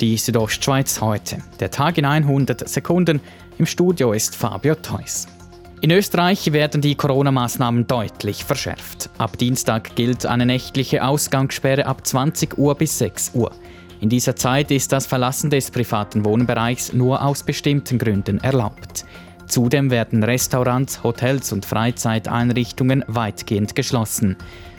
Die Südostschweiz heute. Der Tag in 100 Sekunden. Im Studio ist Fabio Theus. In Österreich werden die Corona-Maßnahmen deutlich verschärft. Ab Dienstag gilt eine nächtliche Ausgangssperre ab 20 Uhr bis 6 Uhr. In dieser Zeit ist das Verlassen des privaten Wohnbereichs nur aus bestimmten Gründen erlaubt. Zudem werden Restaurants, Hotels und Freizeiteinrichtungen weitgehend geschlossen.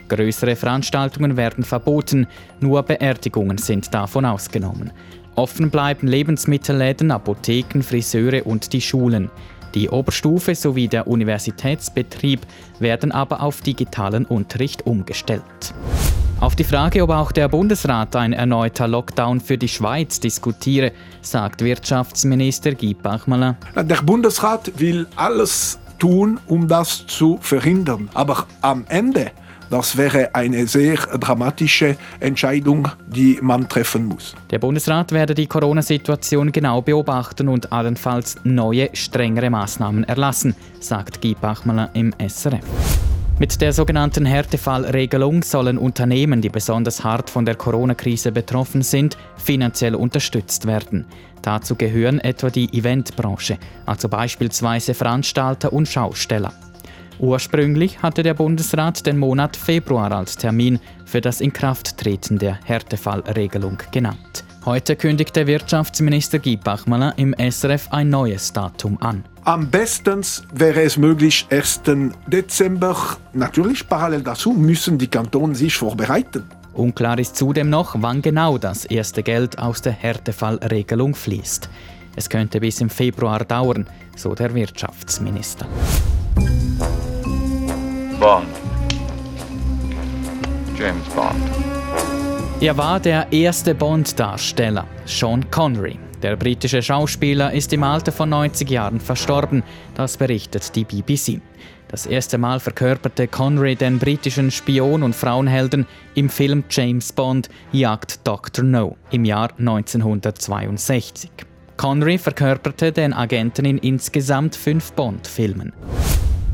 Größere Veranstaltungen werden verboten, nur Beerdigungen sind davon ausgenommen. Offen bleiben Lebensmittelläden, Apotheken, Friseure und die Schulen. Die Oberstufe sowie der Universitätsbetrieb werden aber auf digitalen Unterricht umgestellt. Auf die Frage, ob auch der Bundesrat ein erneuter Lockdown für die Schweiz diskutiere, sagt Wirtschaftsminister Guy Bachmann. Der Bundesrat will alles tun, um das zu verhindern. Aber am Ende das wäre eine sehr dramatische Entscheidung, die man treffen muss. Der Bundesrat werde die Corona-Situation genau beobachten und allenfalls neue, strengere Maßnahmen erlassen, sagt Guy Bachmann im SRF. Mit der sogenannten Härtefallregelung sollen Unternehmen, die besonders hart von der Corona-Krise betroffen sind, finanziell unterstützt werden. Dazu gehören etwa die Eventbranche, also beispielsweise Veranstalter und Schausteller. Ursprünglich hatte der Bundesrat den Monat Februar als Termin für das Inkrafttreten der Härtefallregelung genannt. Heute kündigte Wirtschaftsminister Guy Bachmann im SRF ein neues Datum an. Am besten wäre es möglich 1. Dezember. Natürlich parallel dazu müssen die Kantone sich vorbereiten. Unklar ist zudem noch, wann genau das erste Geld aus der Härtefallregelung fließt. Es könnte bis im Februar dauern, so der Wirtschaftsminister. Bond. James Bond. Er war der erste Bond-Darsteller, Sean Connery. Der britische Schauspieler ist im Alter von 90 Jahren verstorben, das berichtet die BBC. Das erste Mal verkörperte Connery den britischen Spion und Frauenhelden im Film James Bond Jagd Dr. No im Jahr 1962. Connery verkörperte den Agenten in insgesamt fünf Bond-Filmen.